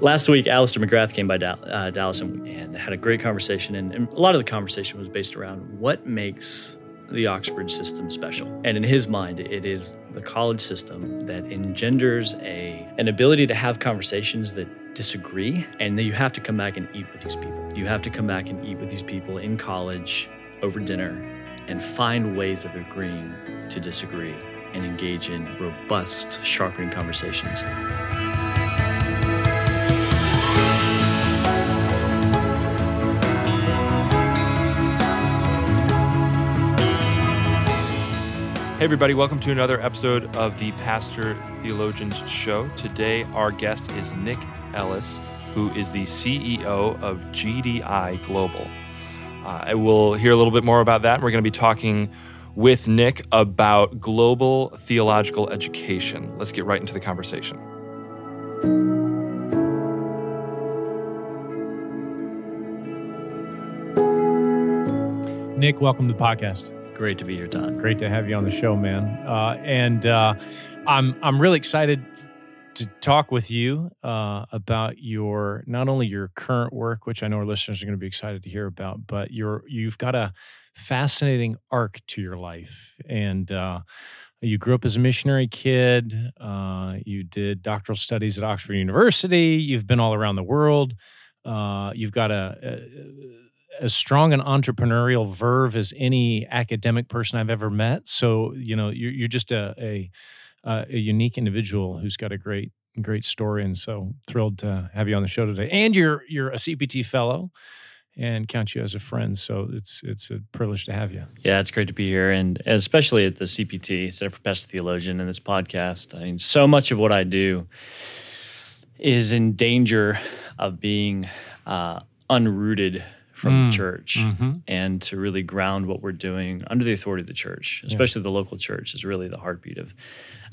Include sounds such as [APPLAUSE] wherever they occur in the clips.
Last week, Alister McGrath came by uh, Dallas and, had a great conversation. And, and, a lot of the conversation was based around what makes the Oxford system special. And in his mind, it is the college system that engenders a, an ability to have conversations that disagree. And that you have to come back and eat with these people. You have to come back and eat with these people in college over dinner and find ways of agreeing to disagree and engage in robust, sharpening conversations. Hey, everybody, welcome to another episode of the Pastor Theologians Show. Today, our guest is Nick Ellis, who is the CEO of GDI Global. Uh, will hear a little bit more about that. We're going to be talking with Nick about global theological education. Let's get right into the conversation. Nick, welcome to the podcast. Great to be here, Todd. Great to have you on the show, man. Uh, and uh, I'm I'm really excited to talk with you uh, about your not only your current work, which I know our listeners are going to be excited to hear about, but your you've got a fascinating arc to your life, and uh, you grew up as a missionary kid. Uh, you did doctoral studies at Oxford University. You've been all around the world. Uh, you've got a, a as strong an entrepreneurial verve as any academic person I've ever met. So you know, you're, you're just a, a a unique individual who's got a great great story, and so thrilled to have you on the show today. And you're you're a CPT fellow, and count you as a friend. So it's it's a privilege to have you. Yeah, it's great to be here, and especially at the CPT Center for Pastor Theologian and this podcast. I mean, so much of what I do is in danger of being uh, unrooted from mm. the church mm-hmm. and to really ground what we're doing under the authority of the church, especially yeah. the local church, is really the heartbeat of,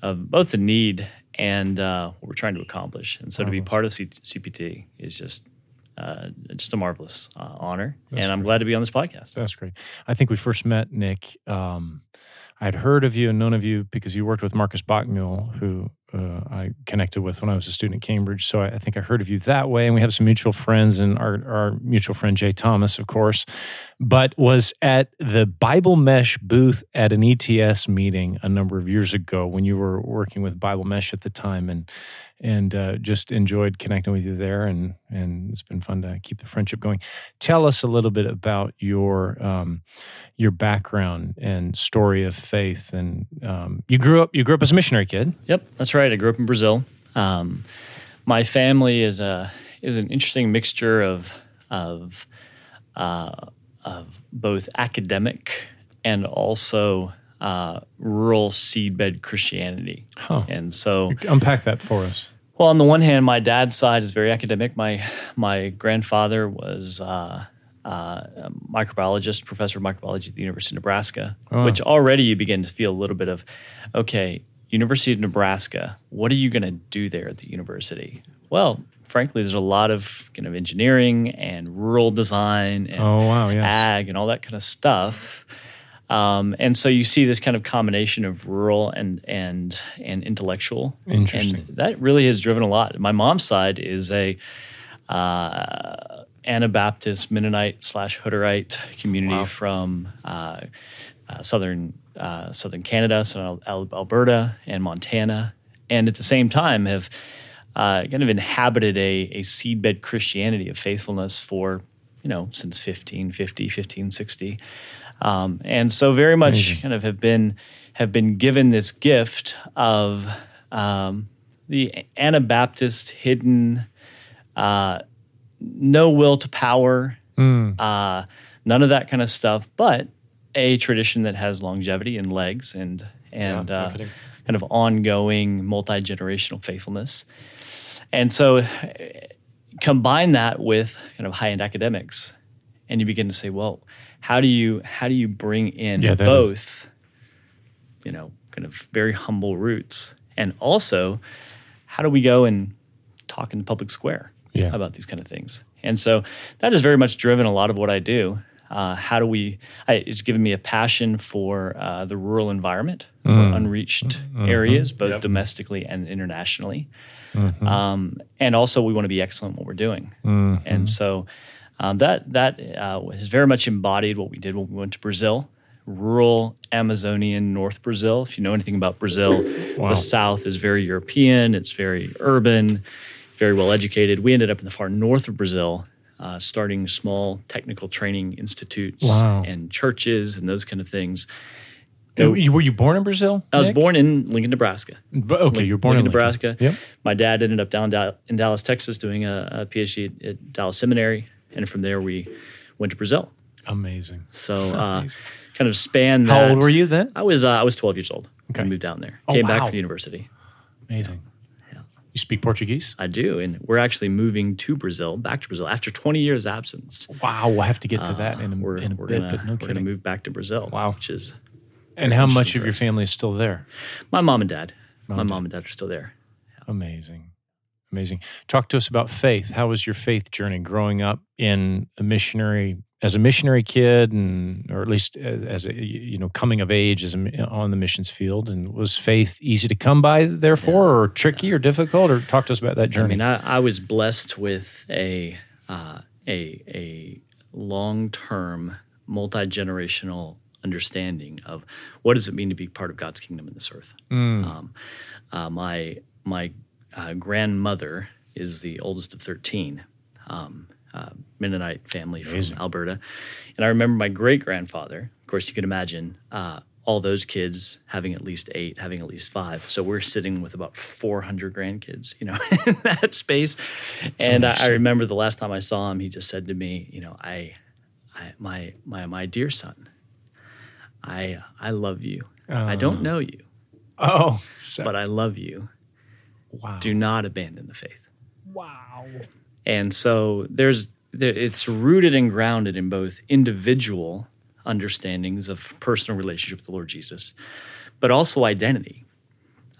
of both the need and uh, what we're trying to accomplish. And so to be part of C- CPT is just uh, just a marvelous uh, honor, That's and I'm great. glad to be on this podcast. That's great. I think we first met Nick. Um, I'd heard of you and known of you because you worked with Markus Bockmuehl, who uh, I connected with when I was a student at Cambridge. So I, I, think I heard of you that way. And we have some mutual friends, and our, our mutual friend Jay Thomas, of course, but was at the Bible Mesh booth at an ETS meeting a number of years ago when you were working with Bible Mesh at the time, and and uh, just enjoyed connecting with you there, and and it's been fun to keep the friendship going. Tell us a little bit about your um, your background and story of faith, and um, you grew up you grew up as a missionary kid. Yep, that's right. I grew up in Brazil. Um, my family is a is an interesting mixture of of uh, of both academic and also uh, rural seedbed Christianity. Huh. And so, unpack that for us. Well, on the one hand, my dad's side is very academic. My my grandfather was uh, uh, a microbiologist, professor of microbiology at the University of Nebraska, oh. which already you begin to feel a little bit of, okay, University of Nebraska, what are you going to do there at the university? Well, frankly, there's a lot of kind of engineering and rural design and oh, wow, yes. ag and all that kind of stuff. Um, and so you see this kind of combination of rural and and and intellectual. Interesting. And that really has driven a lot. My mom's side is a uh, Anabaptist Mennonite slash Hutterite community wow. from uh, uh, southern uh, southern Canada, so Alberta and Montana, and at the same time have uh, kind of inhabited a, a seedbed Christianity of faithfulness for, you know, since 1550, 1560. Um, and so very much Amazing. kind of have been have been given this gift of um, the Anabaptist hidden, uh, no will to power, mm. uh, none of that kind of stuff, but a tradition that has longevity and legs and and yeah, uh, kind of ongoing multi generational faithfulness. And so combine that with kind of high end academics, and you begin to say, well, how do you how do you bring in yeah, both, you know, kind of very humble roots, and also how do we go and talk in the public square yeah. about these kind of things? And so that has very much driven a lot of what I do. Uh, how do we? I, it's given me a passion for uh, the rural environment, for Mm. unreached Mhm. areas, both Yep. domestically and internationally. Mhm. Um, and also, we want to be excellent what we're doing. Mhm. And so um, that that uh, has very much embodied what we did when we went to Brazil, rural Amazonian North Brazil. If you know anything about Brazil, Wow. the South is very European. It's very urban, very well educated. We ended up in the far north of Brazil, uh, starting small technical training institutes Wow. and churches and those kind of things. Were you born in Brazil? I was Nick? born in Lincoln, Nebraska. But- okay, you were born Lincoln, in Lincoln. Nebraska. Yep. My dad ended up down in Dallas, Texas, doing a, a PhD at, at Dallas Seminary, and from there we went to Brazil. Amazing. So [LAUGHS] uh, Amazing. kind of span. How old were you then? I was uh, I was 12 years old. Okay. when I moved down there. Oh, Came back wow. from university. Amazing. You speak Portuguese? I do, and we're actually moving to Brazil, back to Brazil after 20 years absence. Wow, we'll have to get to that in a, Uh, We're, in a we're bit, gonna, but no we're gonna move back to Brazil. Wow. which is And how much of your family is still there? my mom and dad. Mom my and mom and dad are still there. Amazing. Amazing. Talk to us about faith. How was your faith journey growing up in a missionary as a missionary kid and or at least as, as a you know coming of age as a, on the missions field and was faith easy to come by therefore or tricky or difficult or talk to us about that journey? I mean, I, I was blessed with a uh, a a long term, multi generational understanding of what does it mean to be part of God's kingdom in this earth. Mm. Um, uh, my my uh, grandmother is the oldest of thirteen. Um, uh, Mennonite family from Alberta, and I remember my great grandfather. Of course, you can imagine uh, all those kids having at least eight, having at least five. So we're sitting with about four hundred grandkids, you know, [LAUGHS] in that space. And I, I remember the last time I saw him, he just said to me, you know, I, I my my my dear son, I I love you. I don't know you, oh, so, but I love you. wow. Do not abandon the faith. wow. And so there's there, it's rooted and grounded in both individual understandings of personal relationship with the Lord Jesus, but also identity,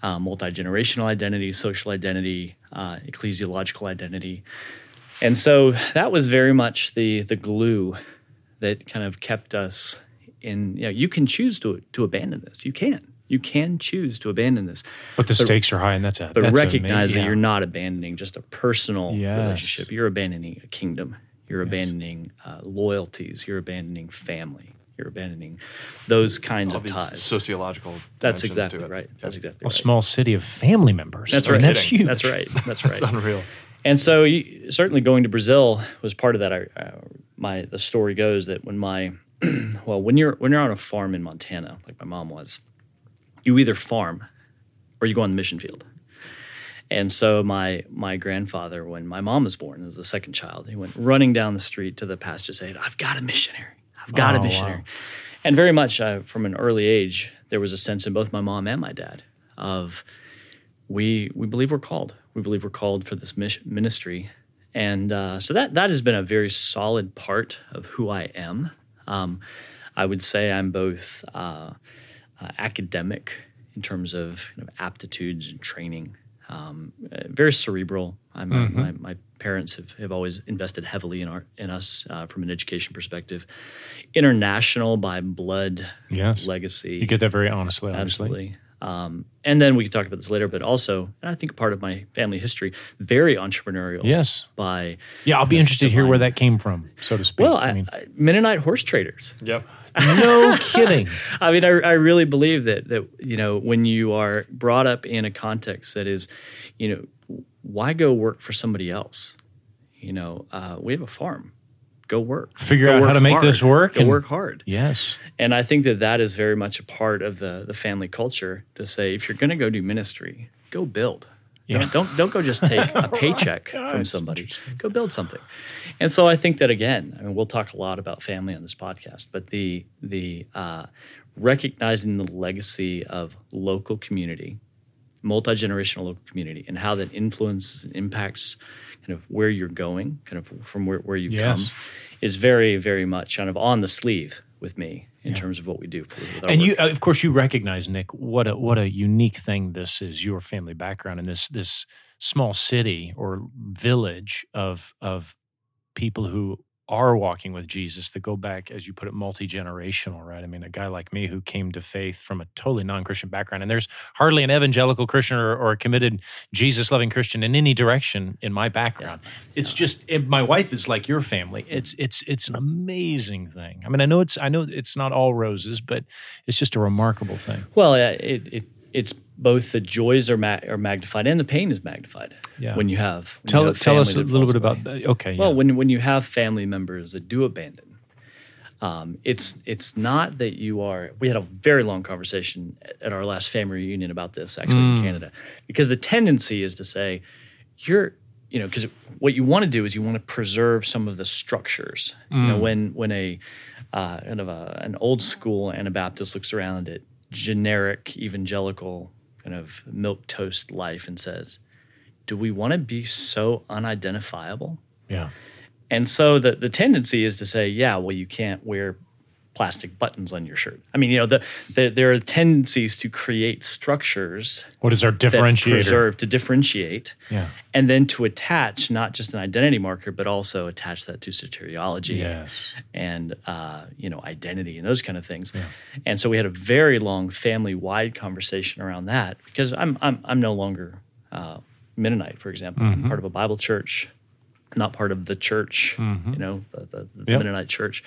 uh, multi generational identity, social identity, uh, ecclesiological identity, and so that was very much the the glue that kind of kept us in. You know, you can choose to to abandon this. You can. You can choose to abandon this. But the stakes are high and that's a But that's recognize amazing. that you're not abandoning just a personal Yes. relationship. You're abandoning a kingdom. You're Yes. abandoning uh, loyalties. You're abandoning family. You're abandoning those kinds All of these ties. sociological. That's exactly to it. right. That's exactly right. a right. small city of family members. That's right. That's huge. That's right. [LAUGHS] That's That's right. unreal. And so, you, certainly, going to Brazil was part of that. I, uh, my the story goes that when my [CLEARS THROAT] well, when you're when you're on a farm in Montana, like my mom was, you either farm or you go on the mission field. And so my my grandfather, when my mom was born, as the second child, he went running down the street to the pasture saying, "I've got a missionary. I've got Oh, a wow. missionary." And very much uh, from an early age, there was a sense in both my mom and my dad of we we believe we're called. We believe we're called for this mission, ministry, and uh, so that that has been a very solid part of who I am. Um, I would say I'm both uh, uh, academic in terms of kind of aptitudes and training, um, uh, very cerebral. I'm, Mm-hmm. my, my parents have, have always invested heavily in our in us uh, from an education perspective. International by blood, Yes. legacy. You get that very honestly, obviously. Absolutely. Um, and then we can talk about this later, but also, and I think part of my family history, very entrepreneurial. Yes. By Yeah, I'll be interested to hear where that came from, so to speak. well, I I, mean, I, Mennonite horse traders. Yep. No kidding. [LAUGHS] I mean, I, I really believe that that you know when you are brought up in a context that is, you know, why go work for somebody else? You know, uh, we have a farm. Go work. Figure Go out how to make hard. this work Go and- work hard. Yes. And I think that that is very much a part of the the family culture to say if you're going to go do ministry, go build. Yeah. Don't, don't don't go just take [LAUGHS] a paycheck from somebody. Go build something. And so I think that again, I mean, we'll talk a lot about family on this podcast, but the the uh, recognizing the legacy of local community, multi generational local community, and how that influences and impacts kind of where you're going, kind of from where, where you've Yes. come, is very very much kind of on the sleeve with me in terms of what we do. For, with our and you, of course, you recognize Nick what a what a unique thing this is. Your family background in this this small city or village of of people who are walking with Jesus that go back, as you put it, multi generational, right? I mean, a guy like me who came to faith from a totally non Christian background, and there's hardly an evangelical Christian or, or a committed Jesus loving Christian in any direction in my background. Yeah. It's yeah. just it, my wife is like your family. It's it's it's an amazing thing. I mean, I know it's I know it's not all roses, but it's just a remarkable thing. Well, it, it it's both the joys are, ma- are magnified and the pain is magnified yeah. when you have when tell you have tell us a little bit about that. Okay. Well, yeah. when when you have family members that do abandon, um, it's it's not that you are. We had a very long conversation at our last family reunion about this actually mm. in Canada, because the tendency is to say you're you know because what you want to do is you want to preserve some of the structures. Mm. You know mm. when when a uh, kind of a, an old school Anabaptist looks around at generic evangelical kind of milk toast life and says, do we want to be so unidentifiable? Yeah. And so the the tendency is to say, yeah, well, you can't wear plastic buttons on your shirt. I mean, you know, the, the there are tendencies to create structures. What is our differentiator? preserve to differentiate. Yeah. And then to attach not just an identity marker, but also attach that to soteriology. Yes. And uh, you know, identity and those kind of things. Yeah. And so we had a very long family wide conversation around that because I'm I'm I'm no longer uh, Mennonite, for example. Mm-hmm. I'm part of a Bible church not part of the church, mm-hmm. you know, the, the, the yep. Mennonite church.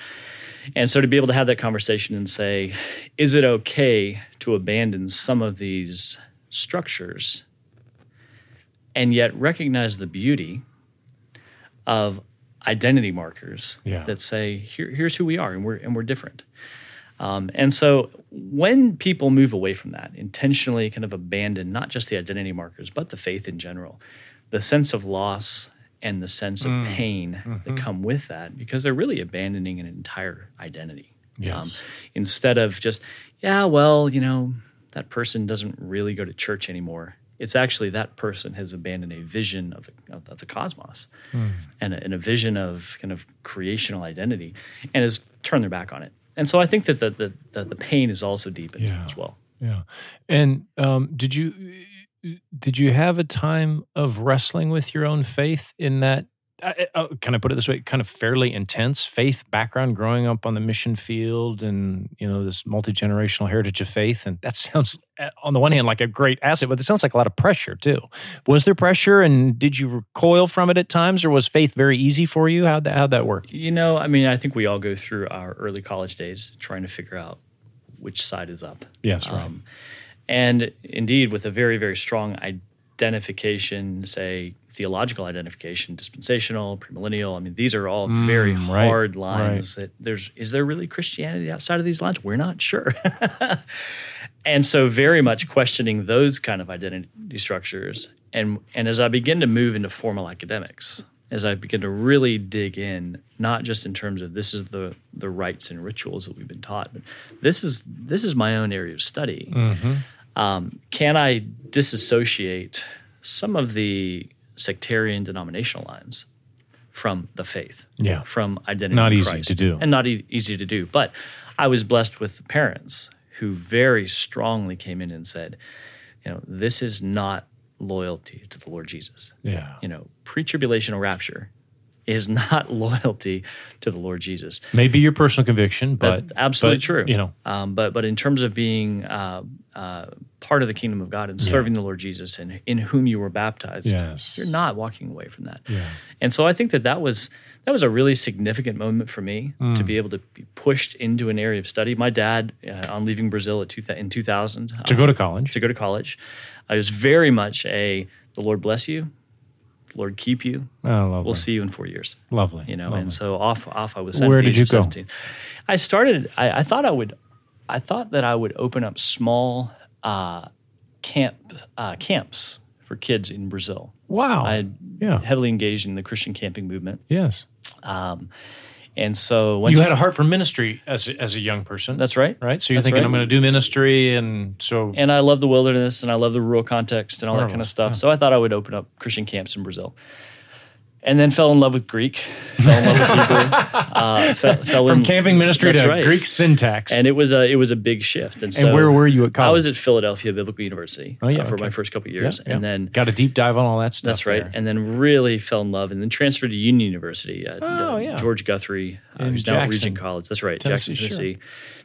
And so to be able to have that conversation and say, is it okay to abandon some of these structures and yet recognize the beauty of identity markers yeah. that say, Here, here's who we are and we're, and we're different. Um, and so when people move away from that, intentionally kind of abandon not just the identity markers, but the faith in general, the sense of loss and the sense of mm. pain mm-hmm. that come with that because they're really abandoning an entire identity. Yes. Um, instead of just, yeah, well, you know, that person doesn't really go to church anymore. It's actually that person has abandoned a vision of the, of, of the cosmos mm. and, a, and, a, vision of kind of creational identity and has turned their back on it. And so I think that the, the, the, the pain is also deepened yeah. as well. Yeah. And um, did you did you have a time of wrestling with your own faith in that uh, uh, can I put it this way? Kind of fairly intense faith background, growing up on the mission field, and you know this multi generational heritage of faith, and that [LAUGHS] sounds, uh, on the one hand, like a great asset, but it sounds like a lot of pressure too. Was there pressure, and did you recoil from it at times, or was faith very easy for you? How'd that, how'd that work? You know, I mean, I think we all go through our early college days trying to figure out which side is up. Yes, right. Um, and indeed, with a very, very strong identification, say theological identification, dispensational, premillennial. I mean, these are all mm, very hard lines. Right. That there's is there really Christianity outside of these lines? We're not sure. [LAUGHS] and so, very much questioning those kind of identity structures. And and as I begin to move into formal academics, as I begin to really dig in, not just in terms of this is the the rites and rituals that we've been taught, but this is this is my own area of study. Mm-hmm. Um, can I disassociate some of the sectarian denominational lines from the faith? Yeah, from identity. Not easy Christ, to do, and not e- easy to do. But I was blessed with parents who very strongly came in and said, you know, this is not loyalty to the Lord Jesus. Yeah, you know, pre-tribulational rapture is not [LAUGHS] loyalty to the Lord Jesus. Maybe your personal conviction, but That's absolutely but, true. You know, um, but but in terms of being uh, uh, part of the kingdom of God and yeah. serving the Lord Jesus and in whom you were baptized, yes. you're not walking away from that. Yeah. And so I think that that was that was a really significant moment for me mm. to be able to be pushed into an area of study. My dad, uh, on leaving Brazil at two th- in 2000, to go to college, to go to college, I was very much a the Lord bless you Lord keep you. Oh, lovely. We'll see you in four years. Lovely. You know, lovely. and so off off I was. Where did you go? 17. I started. I, I, thought I would. I thought that I would open up small uh, camp uh, camps for kids in Brazil. Wow. I had yeah. heavily engaged in the Christian camping movement. Yes. Um, and so you had a heart for ministry as a, as a young person. That's right. Right. So you're that's thinking right. I'm going to do ministry, and so and I love the wilderness and I love the rural context and all Marvelous. that kind of stuff. Yeah. So I thought I would open up Christian camps in Brazil. And then fell in love with Greek, fell in love with Hebrew, [LAUGHS] uh, fell, fell From in, camping ministry to right. Greek syntax. and it was a it was a big shift. And, so and where were you at college? I was at Philadelphia Biblical University Oh, yeah, uh, for okay. my first couple of Yeah, years, yeah. and then got a deep dive on all that stuff. that's right, there. and then really fell in love, and then transferred to Union University at Oh, uh, yeah. George Guthrie, uh, who's now at Jackson, Regent College. That's right, Tennessee, Jackson, sure.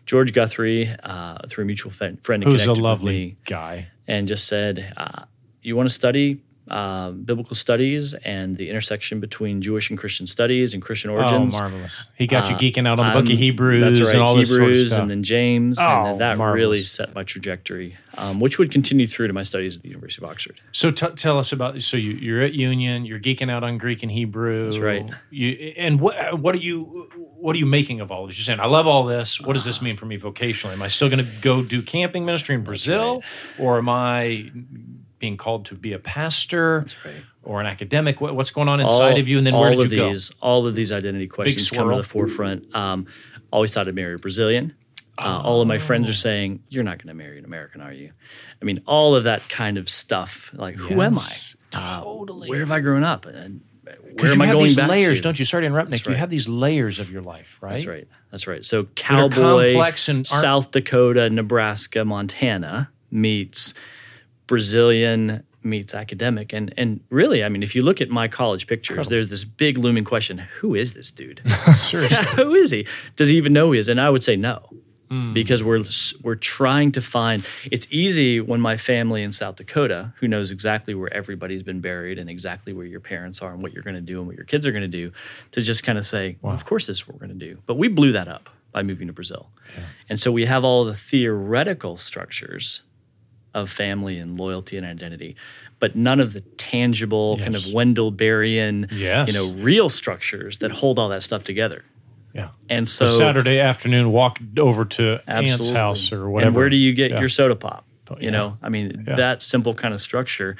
George Guthrie, uh, through a mutual friend, friend Who's a connected with lovely me, guy. and just said, uh, "You want to study uh, biblical studies and the intersection between Jewish and Christian studies and Christian origins." Oh, marvelous! He got you Uh, geeking out on the book of Hebrews that's right, and all this Hebrews sort of stuff. and then James, and Oh, then that marvelous. really set my trajectory, um, which would continue through to my studies at the University of Oxford. So t- tell us about. So you, you're at Union. You're geeking out on Greek and Hebrew. That's right. You, and what what are you what are you making of all this? You're saying I love all this. What does this mean for me vocationally? Am I still going to go do camping ministry in Brazil, or am I being called to be a pastor right. or an academic? What, what's going on inside of you? And then where all did you of these, all of these identity questions come to the forefront. Um, always thought I'd marry a Brazilian. Uh, All of my friends Oh. are saying, "You're not going to marry an American, are you?" I mean, all of that kind of stuff. Like, who am I? Yes, Totally. Where have I grown up? And where am you I have going these back layers, to? don't you? Sorry to interrupt, Nick. That's You have these layers of your life, right? That's right. That's right. So cowboy, complex and South Dakota, Nebraska, Montana meets Brazilian meets academic, and and really, I mean, if you look at my college pictures, there's this big looming question: Who is this dude? [LAUGHS] Seriously. [LAUGHS] who is he? Does he even know who he is? And I would say no. Hmm. Because we're we're trying to find. It's easy when my family in South Dakota, who knows exactly where everybody's been buried and exactly where your parents are and what you're going to do and what your kids are going to do, to just kind of say, well, of course this is what we're going to do. But we blew that up by moving to Brazil, and so we have all the theoretical structures of family and loyalty and identity, but none of the tangible kind of Wendell Berryan, Yes. you know, real structures that hold all that stuff together. Yeah. And so A Saturday afternoon, walk over to Aunt's house or whatever. And where do you get Yeah. your soda pop? yeah. You know, I mean, Yeah. that simple kind of structure.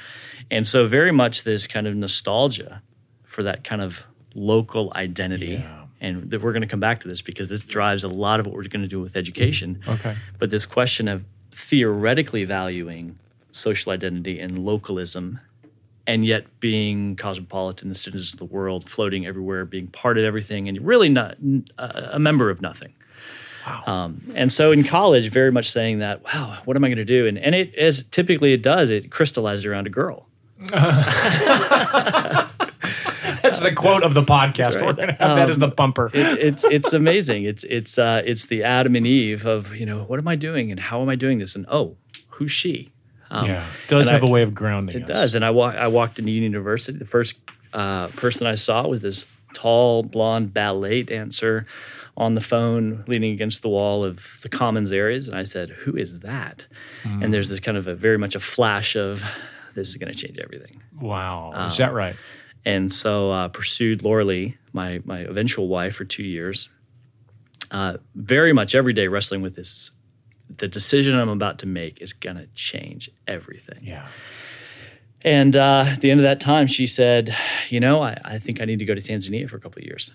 And so, very much this kind of nostalgia for that kind of local identity. Yeah. And that we're going to come back to this because this drives a lot of what we're going to do with education. Mm-hmm. Okay. But this question of theoretically valuing social identity and localism and yet being cosmopolitan, the citizens of the world, floating everywhere, being part of everything, and really not a, a member of nothing. Um, and so in college, very much saying that, wow, what am I going to do? And, and it, as typically it does, it crystallized around a girl. [LAUGHS] That's the quote of the podcast. right. We're have that as the bumper. It, it's it's amazing. It's it's uh, it's the Adam and Eve of you know what am I doing and how am I doing this and oh who's she? Um, yeah. Does have I- a way of grounding It us. does. And I, wa- I walked into University. The first uh, person I saw was this tall, blonde ballet dancer on the phone leaning against the wall of the Commons areas. And I said, Who is that? Hmm. And there's this kind of a very much a flash of this is going to change everything. Wow. Um, Is that right? And so uh, pursued Laura Lee, my, my eventual wife, for two years. Uh, very much every day wrestling with this. The decision I'm about to make is going to change everything. Yeah. And uh, at the end of that time, she said, "You know, I, I think I need to go to Tanzania for a couple of years."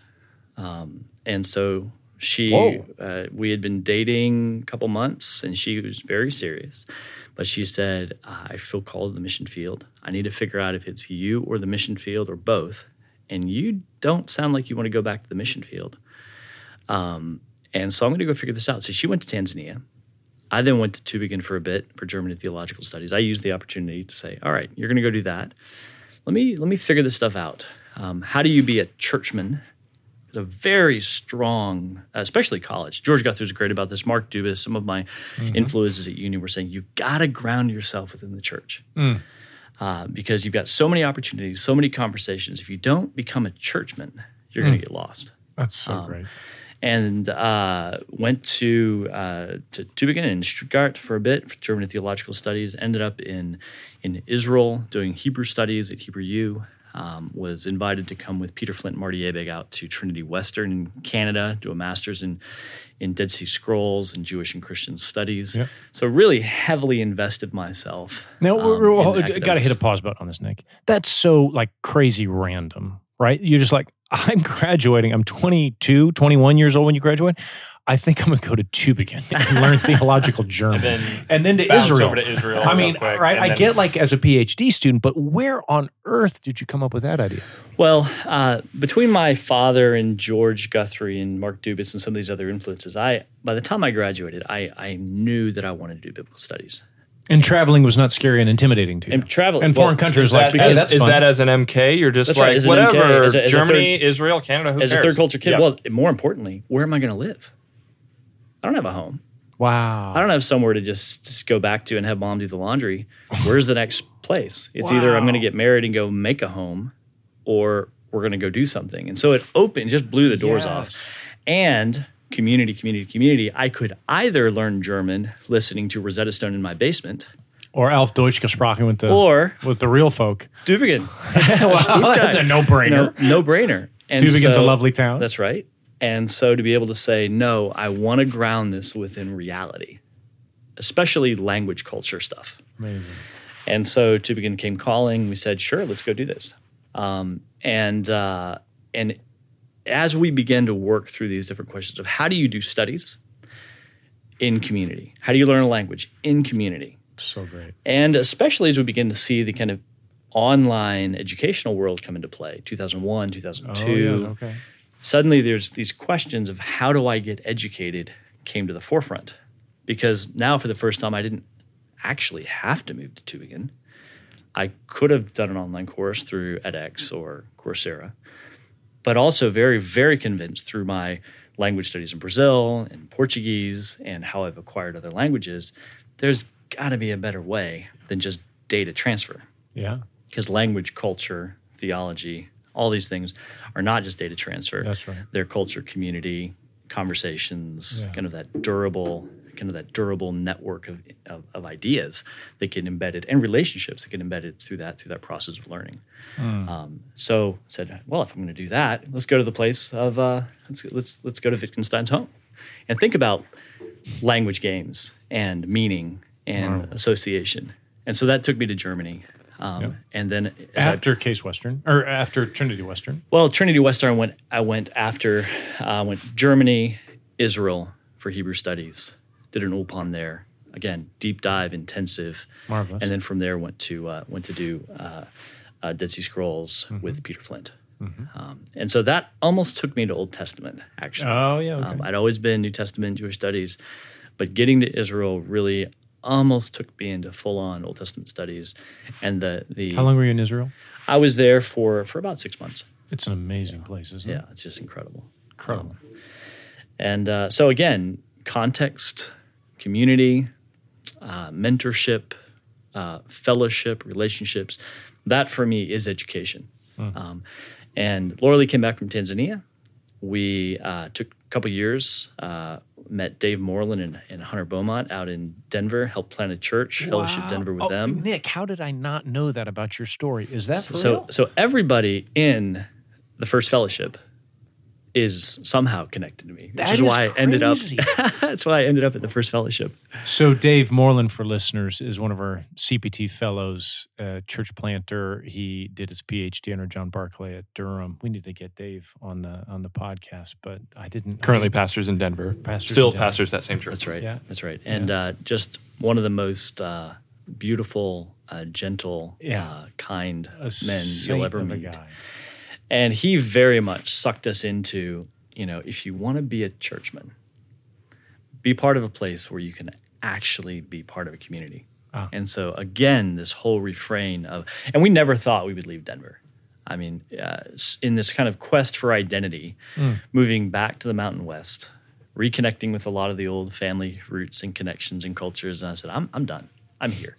Um, and so she, uh, we had been dating a couple months, and she was very serious. But she said, "I feel called to the mission field. I need to figure out if it's you or the mission field or both. And you don't sound like you want to go back to the mission field. Um, and so I'm going to go figure this out." So she went to Tanzania. I then went to Tübingen for a bit for German theological studies. I used the opportunity to say, "All right, you're going to go do that. Let me let me figure this stuff out. Um, how do you be a churchman?" A very strong, especially college. George Guthrie was great about this. Mark Dubis, some of my influences at Union were saying, "You've got to ground yourself within the church." Uh, because you've got so many opportunities, so many conversations. If you don't become a churchman, you're going to get lost That's so Um, great. and uh, went to uh, to Tübingen in Stuttgart for a bit for German theological studies. Ended up in in Israel doing Hebrew studies at Hebrew U. Um, was invited to come with Peter Flint and Marty Abegg out to Trinity Western in Canada, do a master's in in Dead Sea Scrolls and Jewish and Christian studies. Yep. So really heavily invested myself. Now, um, got to hit a pause button on this, Nick. That's so like crazy random, right? You're just like, [LAUGHS] I'm graduating. I'm 22, 21 years old when you graduate. I think I'm going to go to Tübingen and learn [LAUGHS] theological German, And then and then to Israel. over to Israel I mean, quick, right? I then- get like as a PhD student, but where on earth did you come up with that idea? Well, uh, between my father and George Guthrie and Mark Dubis and some of these other influences, I by the time I graduated, I, I knew that I wanted to do biblical studies. And traveling was not scary and intimidating to you. And travel and well, foreign countries Is like that, hey, is fun. that as an MK? You're just That's right, like as MK, whatever. as a- as a Germany, Israel, Canada. Who as a third culture kid. Yeah. Well, more importantly, where am I going to live? I don't have a home. wow. I don't have somewhere to just, just go back to and have mom do the laundry. Where's the next place? It's either I'm going to get married and go make a home, or we're going to go do something. And so it opened, just blew the doors Yes. off. And community, community, community. I could either learn German listening to Rosetta Stone in my basement, Or Alf Deutsch gesprochen with the or with the real folk. Tübingen. [LAUGHS] Wow, that's a no brainer. no, no brainer. And Tübingen's so- a lovely town. That's right. And so to be able to say, no, I want to ground this within reality, especially language culture stuff. Amazing. And so Tübingen came calling. We said, sure, let's go do this. Um, and uh, and as we began to work through these different questions of how do you do studies in community? How do you learn a language in community? So great. And especially as we begin to see the kind of online educational world come into play, 2001, 2002, Oh, yeah, okay. Suddenly there's these questions of how do I get educated came to the forefront. Because now, for the first time, I didn't actually have to move to Tübingen. I could have done an online course through edX or Coursera, but also very, very convinced through my language studies in Brazil and Portuguese and how I've acquired other languages, there's got to be a better way than just data transfer Yeah. because language, culture, theology, all these things are not just data transfer. That's right. They're culture, community, conversations, Yeah. kind of that durable, kind of that durable network of, of, of ideas that get embedded and relationships that get embedded through that through that process of learning. Hmm. Um, so I said, well, if I'm going to do that, let's go to the place of uh, let's let's let's go to Wittgenstein's home and think about language games and meaning and association. And so that took me to Germany. Um, Yep. And then as I- After Case Western or after Trinity Western. well, Trinity Western went. I went after. I went Germany, Israel for Hebrew studies. Did an ulpan there. Again, deep dive, intensive. Marvelous. And then from there went to uh, went to do uh, uh, Dead Sea Scrolls Mm-hmm. with Peter Flint. Um, and so that almost took me to Old Testament. Actually, Oh yeah. Okay. um, I'd always been New Testament Jewish studies, but getting to Israel really almost took me into full on Old Testament studies. And the the How long were you in Israel? I was there for for about six months. It's an amazing place, isn't it? Yeah, it's just incredible. Incredible. And uh, so again, context, community, uh, mentorship, uh, fellowship, relationships. That for me is education. Um, and Laura Lee came back from Tanzania. We uh, took couple years, uh, met Dave Moreland and, and Hunter Beaumont out in Denver, helped plant a church, fellowship Denver with Oh, them. Nick, how did I not know that about your story? Is that So, real? so everybody in the first fellowship is somehow connected to me, which That is is why I ended up. [LAUGHS] that's why I ended up at the first fellowship. So Dave Moreland, for listeners, is one of our CPT fellows, uh, church planter. He did his PhD under John Barclay at Durham. We need to get Dave on the on the podcast, but I didn't. Currently I, pastors in Denver. Pastors Still in Denver. pastors that same church. That's right. Yeah. That's right. And uh, just one of the most uh, beautiful, uh, gentle, Yeah. uh, kind a men you'll ever of a meet. guy. And he very much sucked us into, you know, if you want to be a churchman, be part of a place where you can actually be part of a community. Ah. And so again, this whole refrain of, and we never thought we would leave Denver. I mean, uh, in this kind of quest for identity, Hmm. moving back to the Mountain West, reconnecting with a lot of the old family roots and connections and cultures, and I said, I'm, I'm done. I'm here.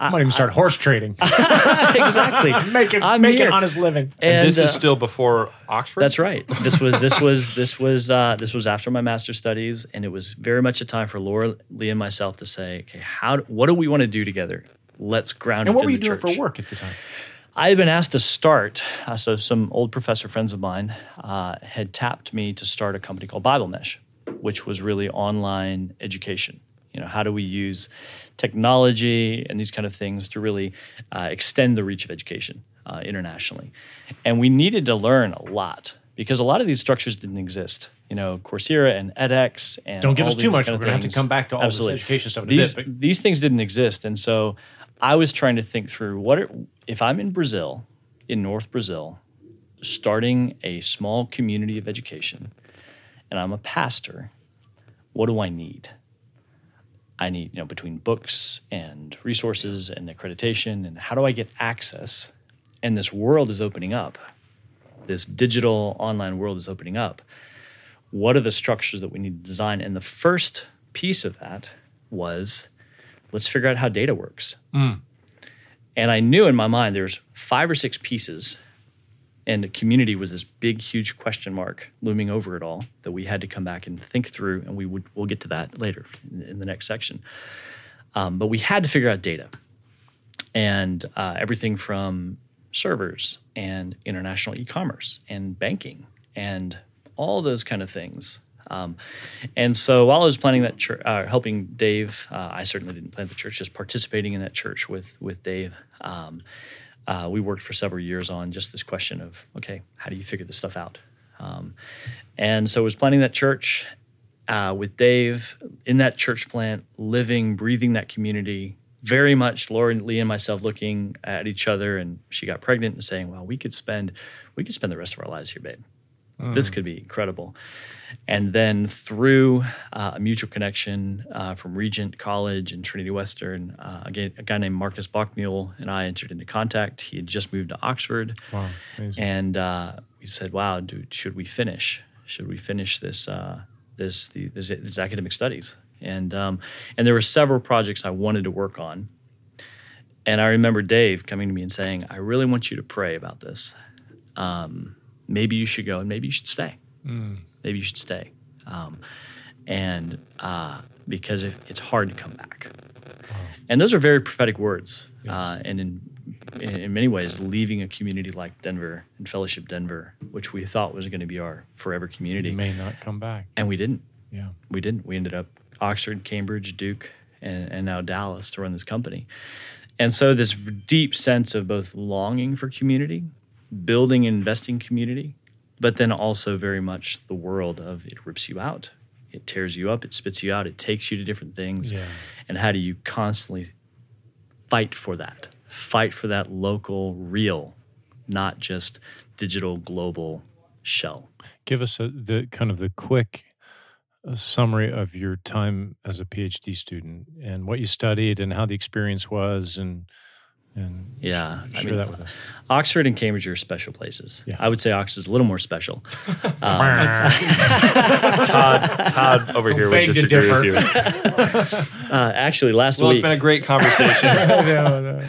I might even start horse trading. [LAUGHS] exactly. [LAUGHS] make it, I'm make here. an honest living. And, this uh, is still before Oxford. That's right. This was this [LAUGHS] was this was uh, this was after my master's studies, and it was very much a time for Laura Lee and myself to say, okay, how what do we want to do together? Let's ground And it what in were you the doing church. for work at the time? I had been asked to start. Uh, so some old professor friends of mine uh, had tapped me to start a company called Bible Mesh, which was really online education. You know, how do we use technology and these kind of things to really uh, extend the reach of education uh, internationally? And we needed to learn a lot because a lot of these structures didn't exist. You know, Coursera and edX and Don't give us too much. We're going to have to come back to all Absolutely. this education stuff in These a bit. These things didn't exist, and so I was trying to think through what are, if I'm in Brazil, in North Brazil, starting a small community of education, and I'm a pastor. What do I need? I need, you know, between books and resources and accreditation, and how do I get access? And this world is opening up. This digital online world is opening up. What are the structures that we need to design? And the first piece of that was let's figure out how data works. Mm. And I knew in my mind there's five or six pieces, and the community was this big, huge question mark looming over it all that we had to come back and think through. And we would we'll get to that later in, in the next section. Um, but we had to figure out data, and uh, everything from servers and international e-commerce and banking and all those kind of things. Um, and so while I was planning that church, uh, helping Dave, uh, I certainly didn't plant the church, just participating in that church with with Dave. Um, uh, we worked for several years on just this question of okay, how do you figure this stuff out? Um, and so I was planning that church uh, with Dave in that church plant, living, breathing that community. Very much, Laura Lee and myself looking at each other, and she got pregnant and saying, "Well, we could spend, we could spend the rest of our lives here, babe. This could be incredible." And then through uh, a mutual connection uh, from Regent College and Trinity Western, uh, again, a guy named Markus Bockmuehl and I entered into contact. He had just moved to Oxford, wow, and uh, we said, "Wow, dude, should we finish? Should we finish this uh, this, the, this this academic studies?" And um, and there were several projects I wanted to work on, and I remember Dave coming to me and saying, "I really want you to pray about this. Um, maybe you should go, and maybe you should stay. Maybe you should stay." Um, and uh, because it, it's hard to come back, and those are very prophetic words. Uh, and in, in in many ways, leaving a community like Denver and Fellowship Denver, which we thought was going to be our forever community, You may not come back. and we didn't. Yeah. We didn't. We ended up Oxford, Cambridge, Duke, and, and now Dallas to run this company. And so this deep sense of both longing for community, building and investing community, but then also very much the world of it rips you out. It tears you up, it spits you out, it takes you to different things. Yeah. And how do you constantly fight for that? Fight for that local, real, not just digital, global shell. Give us a, the kind of the quick uh, summary of your time as a PhD student and what you studied and how the experience was, and and Yeah, I share mean, that with us. Oxford and Cambridge are special places. Yeah. I would say Oxford is a little more special. [LAUGHS] Todd, Todd over here would beg to disagree with differ. you. [LAUGHS] Uh, actually, last week. Well, it's week, been a great conversation. [LAUGHS] no, no.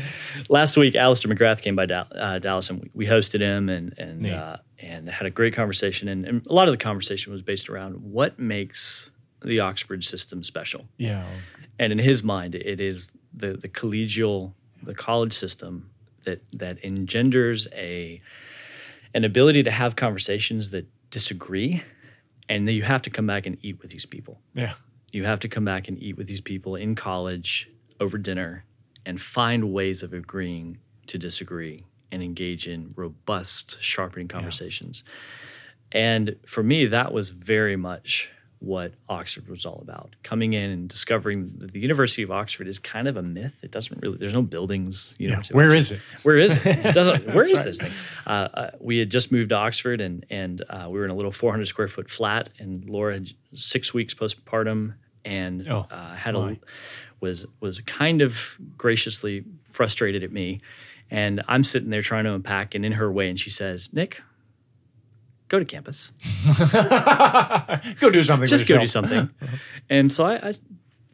last week, Alister McGrath came by Dal- uh, Dallas, and we, we hosted him and and uh, and had a great conversation. And, and a lot of the conversation was based around what makes the Oxford system special. Yeah. And in his mind, it is the the collegial, the college system that that engenders a an ability to have conversations that disagree, and then you have to come back and eat with these people. Yeah. You have to come back and eat with these people in college over dinner and find ways of agreeing to disagree and engage in robust, sharpening conversations. And for me, that was very much what Oxford was all about. Coming in and discovering that the University of Oxford is kind of a myth. It doesn't really, there's no buildings. You know, of Where is it? Where is it? It doesn't. [LAUGHS] Where is right. this thing? Uh, uh, we had just moved to Oxford, and and uh, we were in a little 400 square foot flat, and Laura had six weeks postpartum, and Oh, uh, had my. a was was kind of graciously frustrated at me, and I'm sitting there trying to unpack, and in her way, and she says, "Nick, go to campus, [LAUGHS] go do something. just go do something," [LAUGHS] and so I, I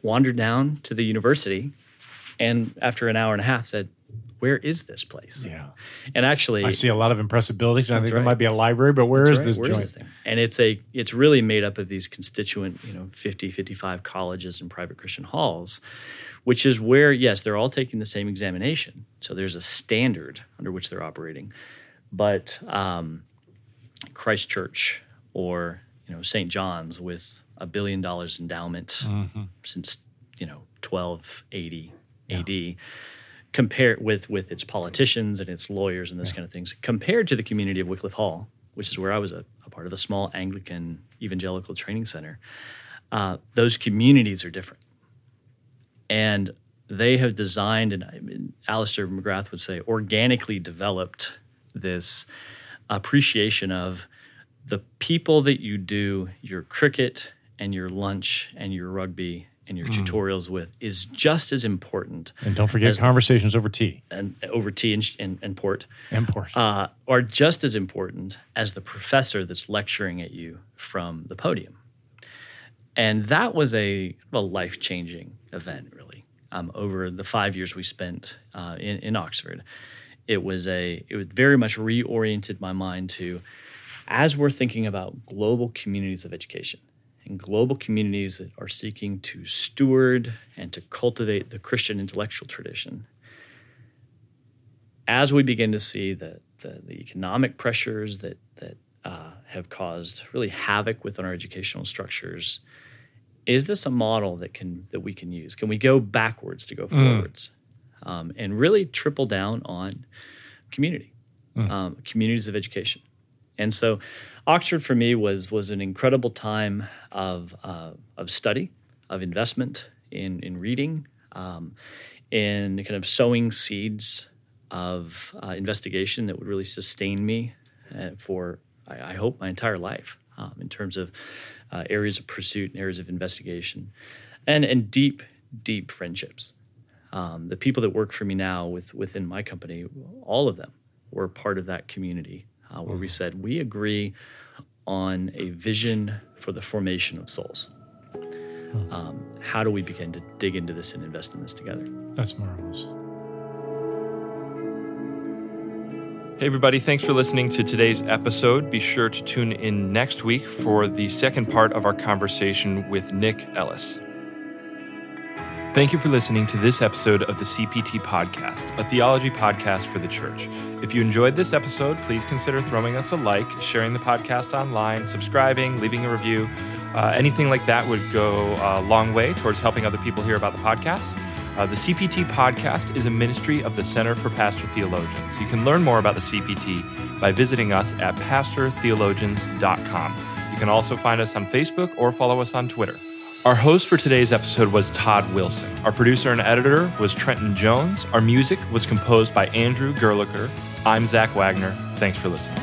wandered down to the university, and after an hour and a half, said, "Where is this place?" Yeah. And actually, I see a lot of impressive buildings. I think there might be a library, but where is That's right. this Where joint? this thing? And it's a it's really made up of these constituent, you know, 50, 55 colleges and private Christian halls, which is where, yes, they're all taking the same examination. So there's a standard under which they're operating. But um, Christ Church or, you know, St. John's with a billion dollars endowment Mm-hmm. since you know 1280 AD compared with with its politicians and its lawyers and this kind of things compared to the community of Wycliffe Hall, which is where I was a, a part of a small Anglican evangelical training center. Uh, those communities are different, and they have designed and I mean, Alister McGrath would say organically developed this appreciation of the people that you do your cricket and your lunch and your rugby and your mm. tutorials with is just as important. And don't forget conversations over tea. And over tea and, and, and port. And port. Uh, are just as important as the professor that's lecturing at you from the podium. And that was a, a life changing event, really. Um, over the five years we spent uh, in, in Oxford, it was a it was very much reoriented my mind to as we're thinking about global communities of education and global communities that are seeking to steward and to cultivate the Christian intellectual tradition, as we begin to see the, the, the economic pressures that, that uh, have caused really havoc within our educational structures, is this a model that can that we can use? Can we go backwards to go mm. forwards, um, and really triple down on community, mm. um, communities of education? And so, Oxford for me was was an incredible time of uh, of study, of investment in in reading, um, in kind of sowing seeds of uh, investigation that would really sustain me uh, for I, I, hope my entire life um, in terms of uh, areas of pursuit and areas of investigation, and and deep deep friendships. Um, the people that work for me now with within my company, all of them were part of that community uh, where we mm. said we agree on a vision for the formation of souls. Hmm. Um, how do we begin to dig into this and invest in this together? That's marvelous. Hey, everybody, thanks for listening to today's episode. Be sure to tune in next week for the second part of our conversation with Nick Ellis. Thank you for listening to this episode of the CPT Podcast, a theology podcast for the church. If you enjoyed this episode, please consider throwing us a like, sharing the podcast online, subscribing, leaving a review. Uh, anything like that would go a long way towards helping other people hear about the podcast. Uh, the CPT Podcast is a ministry of the Center for Pastor Theologians. You can learn more about the CPT by visiting us at pastortheologians.com. You can also find us on Facebook or follow us on Twitter. Our host for today's episode was Todd Wilson. Our producer and editor was Trenton Jones. Our music was composed by Andrew Gerlicher. I'm Zach Wagner. Thanks for listening.